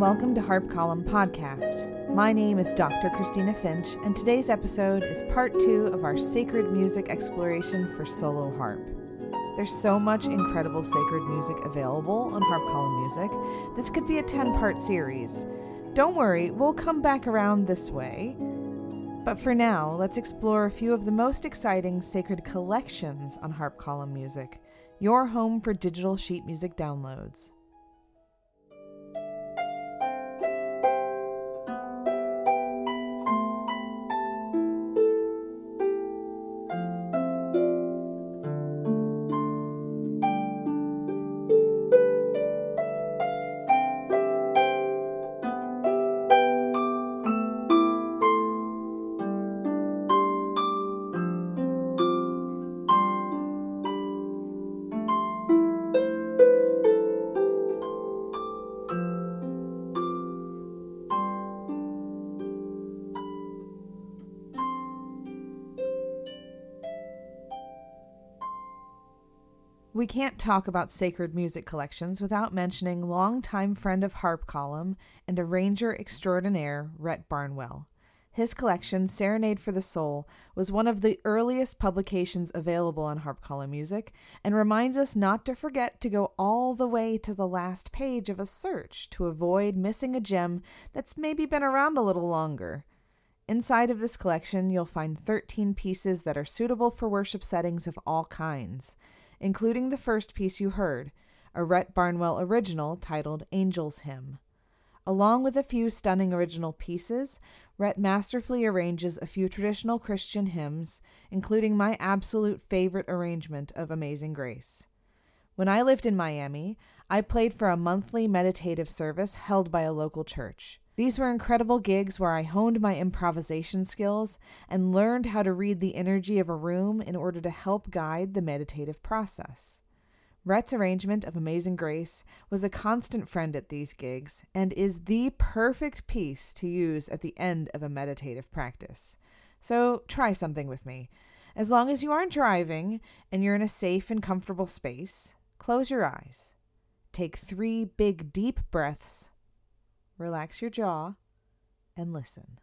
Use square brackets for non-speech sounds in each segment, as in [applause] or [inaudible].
welcome to Harp Column Podcast. My name is Dr. Kristina Finch, and today's episode is part two of our sacred music exploration for solo harp. There's so much incredible sacred music available on Harp Column Music. This could be a 10 part series. Don't worry, we'll come back around this way. But for now, let's explore a few of the most exciting sacred collections on Harp Column Music, your home for digital sheet music downloads. We can't talk about sacred music collections without mentioning longtime friend of Harp Column and arranger extraordinaire Rhett Barnwell. His collection, Serenade for the Soul, was one of the earliest publications available on Harp Column Music and reminds us not to forget to go all the way to the last page of a search to avoid missing a gem that's maybe been around a little longer. Inside of this collection, you'll find 13 pieces that are suitable for worship settings of all kinds including the first piece you heard, a Rhett Barnwell original titled Angel's Hymn. Along with a few stunning original pieces, Rhett masterfully arranges a few traditional Christian hymns, including my absolute favorite arrangement of Amazing Grace. When I lived in Miami, I played for a monthly meditative service held by a local church. These were incredible gigs where I honed my improvisation skills and learned how to read the energy of a room in order to help guide the meditative process. Rhett's arrangement of Amazing Grace was a constant friend at these gigs and is the perfect piece to use at the end of a meditative practice. So try something with me. As long as you aren't driving and you're in a safe and comfortable space, close your eyes. Take three big, deep breaths relax your jaw, and listen.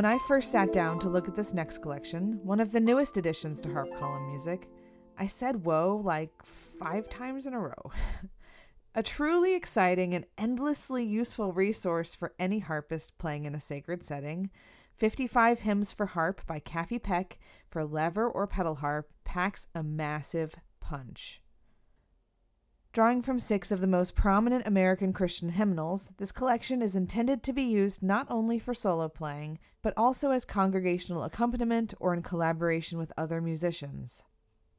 When I first sat down to look at this next collection, one of the newest additions to Harp Column Music, I said whoa like five times in a row. [laughs] a truly exciting and endlessly useful resource for any harpist playing in a sacred setting. 55 Hymns for Harp by Kaffee Peck for lever or pedal harp packs a massive punch. Drawing from six of the most prominent American Christian hymnals, this collection is intended to be used not only for solo playing, but also as congregational accompaniment or in collaboration with other musicians.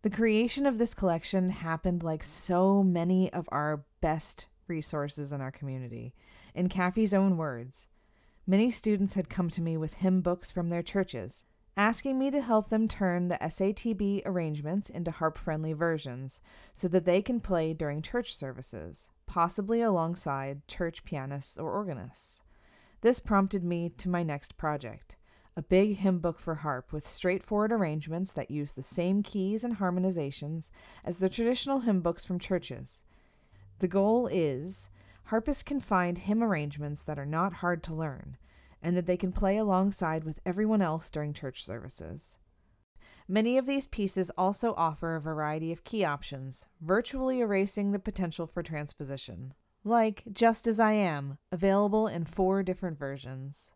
The creation of this collection happened like so many of our best resources in our community. In Kaffee's own words, many students had come to me with hymn books from their churches, asking me to help them turn the SATB arrangements into harp friendly versions so that they can play during church services, possibly alongside church pianists or organists. This prompted me to my next project a big hymn book for harp with straightforward arrangements that use the same keys and harmonizations as the traditional hymn books from churches. The goal is harpists can find hymn arrangements that are not hard to learn and that they can play alongside with everyone else during church services. Many of these pieces also offer a variety of key options, virtually erasing the potential for transposition, like Just As I Am, available in four different versions.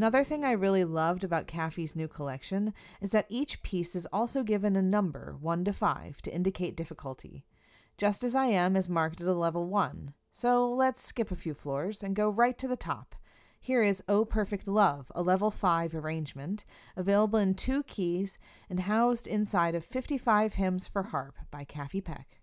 Another thing I really loved about Kaffee's new collection is that each piece is also given a number, 1 to 5, to indicate difficulty. Just as I am is marked at a level 1, so let's skip a few floors and go right to the top. Here is Oh Perfect Love, a level 5 arrangement, available in two keys and housed inside of 55 Hymns for Harp by Kaffee Peck.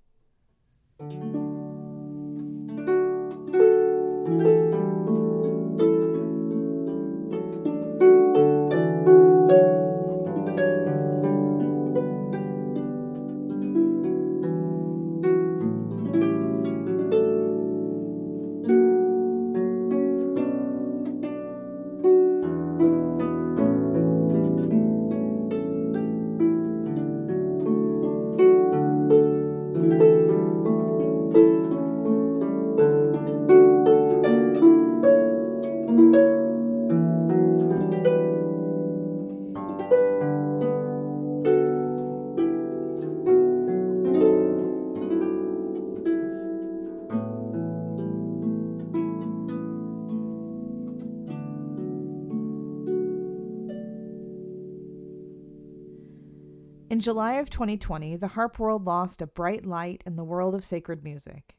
July of 2020, the harp world lost a bright light in the world of sacred music.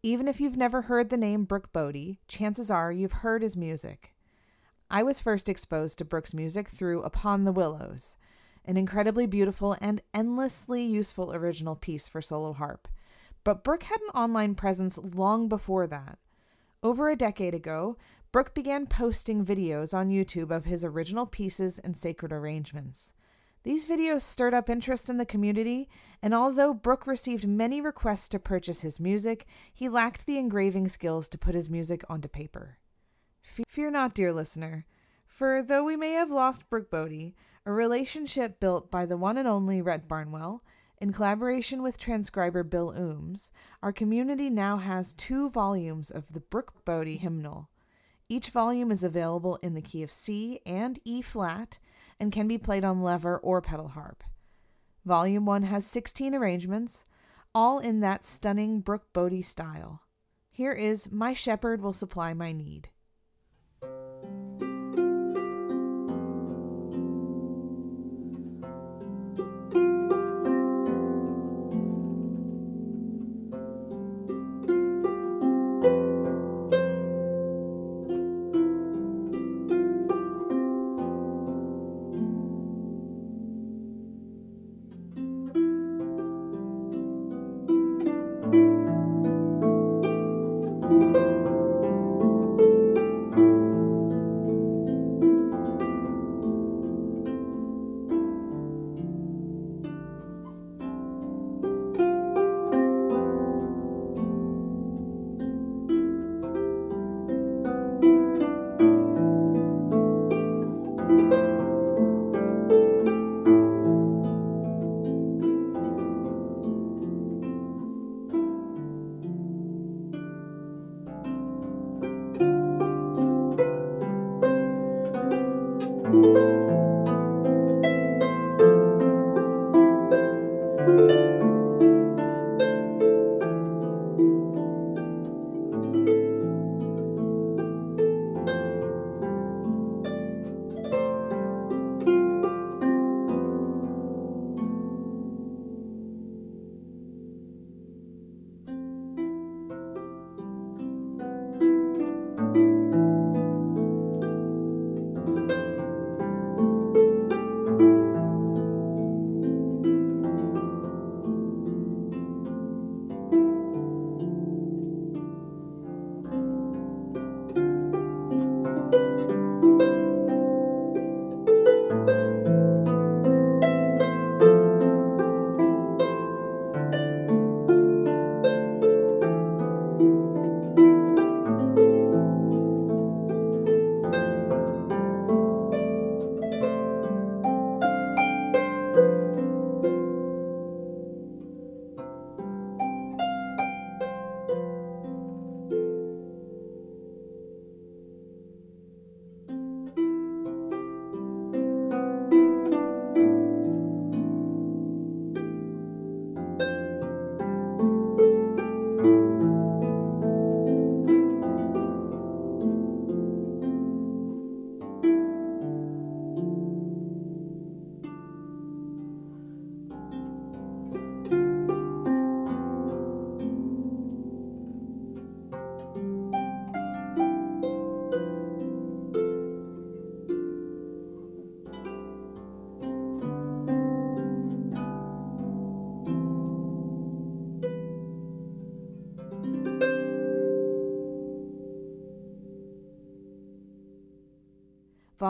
Even if you've never heard the name Brook Boddie, chances are you've heard his music. I was first exposed to Brook's music through Upon the Willows, an incredibly beautiful and endlessly useful original piece for solo harp. But Brook had an online presence long before that. Over a decade ago, Brook began posting videos on YouTube of his original pieces and sacred arrangements. These videos stirred up interest in the community, and although Brook received many requests to purchase his music, he lacked the engraving skills to put his music onto paper. Fear not, dear listener, for though we may have lost Brook Boddie, a relationship built by the one and only Rhett Barnwell, in collaboration with transcriber Bill Ooms, our community now has two volumes of the Brook Boddie hymnal. Each volume is available in the key of C and E flat and can be played on lever or pedal harp. Volume 1 has 16 arrangements, all in that stunning Brook Boddie style. Here is My Shepherd Will Supply My Need.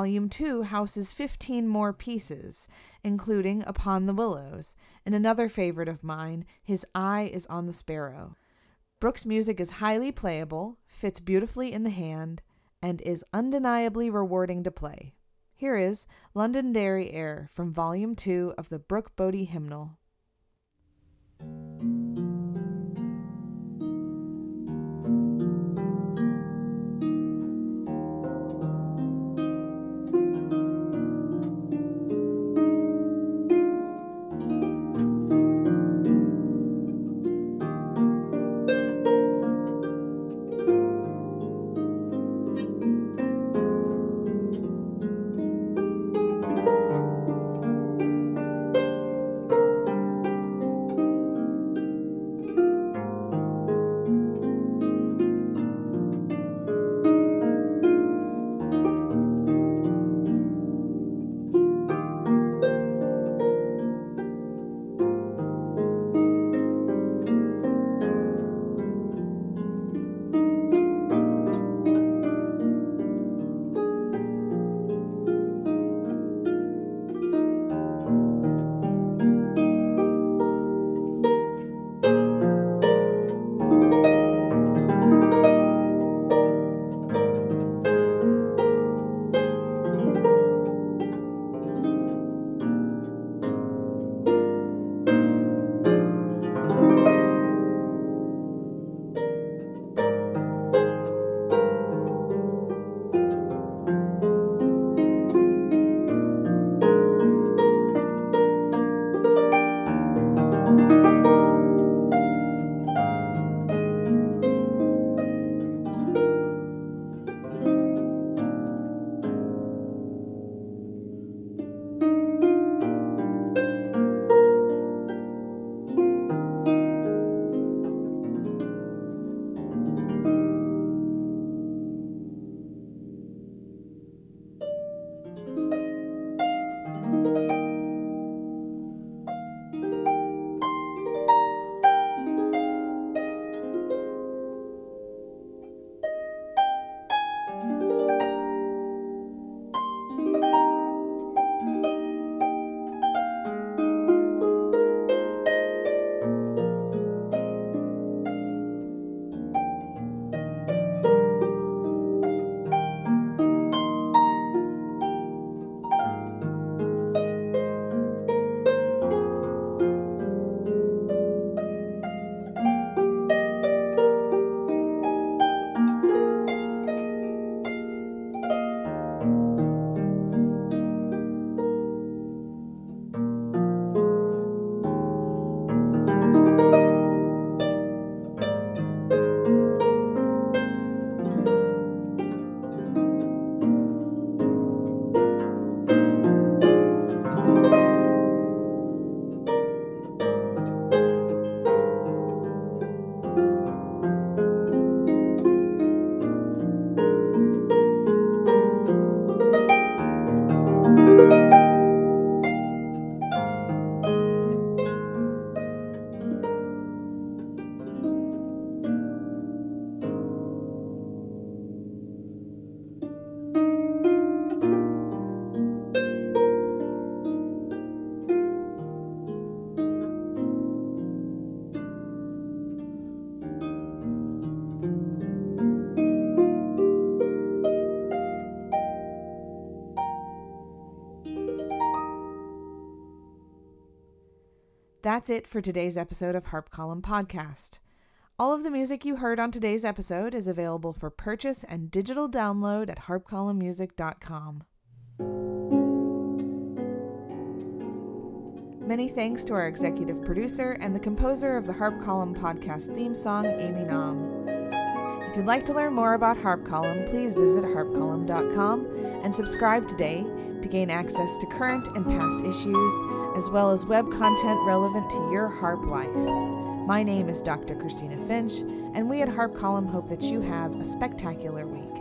Volume 2 houses 15 more pieces, including Upon the Willows, and another favorite of mine, His Eye is on the Sparrow. Brook's music is highly playable, fits beautifully in the hand, and is undeniably rewarding to play. Here is Londonderry Air from Volume 2 of the Brook Boddie Hymnal. That's it for today's episode of Harp Column Podcast. All of the music you heard on today's episode is available for purchase and digital download at harpcolumnmusic.com. Many thanks to our executive producer and the composer of the Harp Column podcast theme song, Amy Nam. If you'd like to learn more about Harp Column, please visit harpcolumn.com and subscribe today to gain access to current and past issues, as well as web content relevant to your harp life. My name is Dr. Kristina Finch, and we at Harp Column hope that you have a spectacular week.